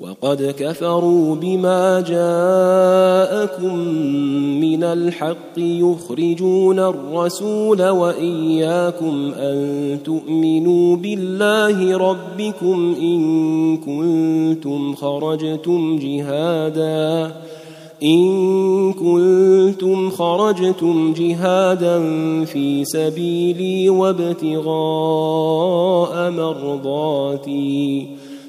وقد كفروا بما جاءكم من الحق يخرجون الرسول وإياكم أن تؤمنوا بالله ربكم إن كنتم خرجتم جهادا إن كنتم خرجتم جهادا في سبيلي وابتغاء مرضاتي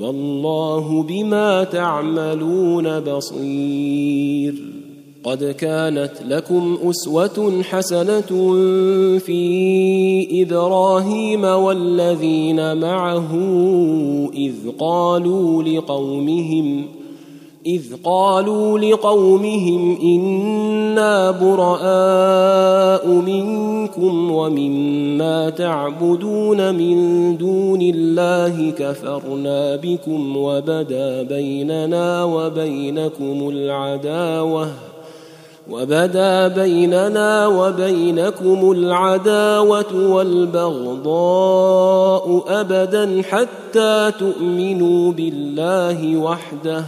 والله بما تعملون بصير. قد كانت لكم أسوة حسنة في إبراهيم والذين معه إذ قالوا لقومهم إذ قالوا لقومهم إنا براء منكم ومما تعبدون من دون الله كفرنا بكم وبدا بيننا وبينكم العداوة وبدا بيننا وبينكم العداوة والبغضاء أبدا حتى تؤمنوا بالله وحده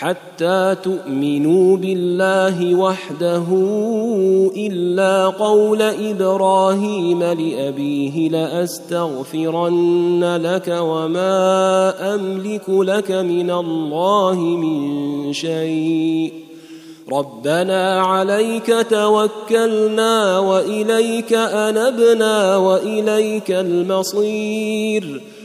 حتى تؤمنوا بالله وحده إلا قول إبراهيم لأبيه لأستغفرن لك وما أملك لك من الله من شيء. ربنا عليك توكلنا وإليك أنبنا وإليك المصير.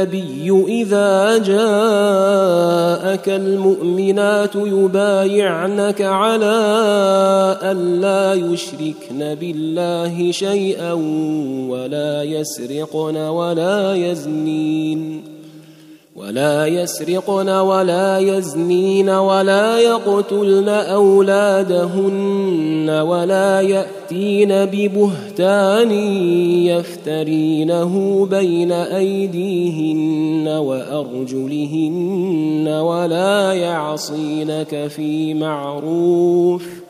النبي إذا جاءك المؤمنات يبايعنك على أن لا يشركن بالله شيئا ولا يسرقن ولا يزنين. ولا يسرقن ولا يزنين ولا يقتلن أولادهن ولا يأتين ببهتان يفترينه بين أيديهن وأرجلهن ولا يعصينك في معروف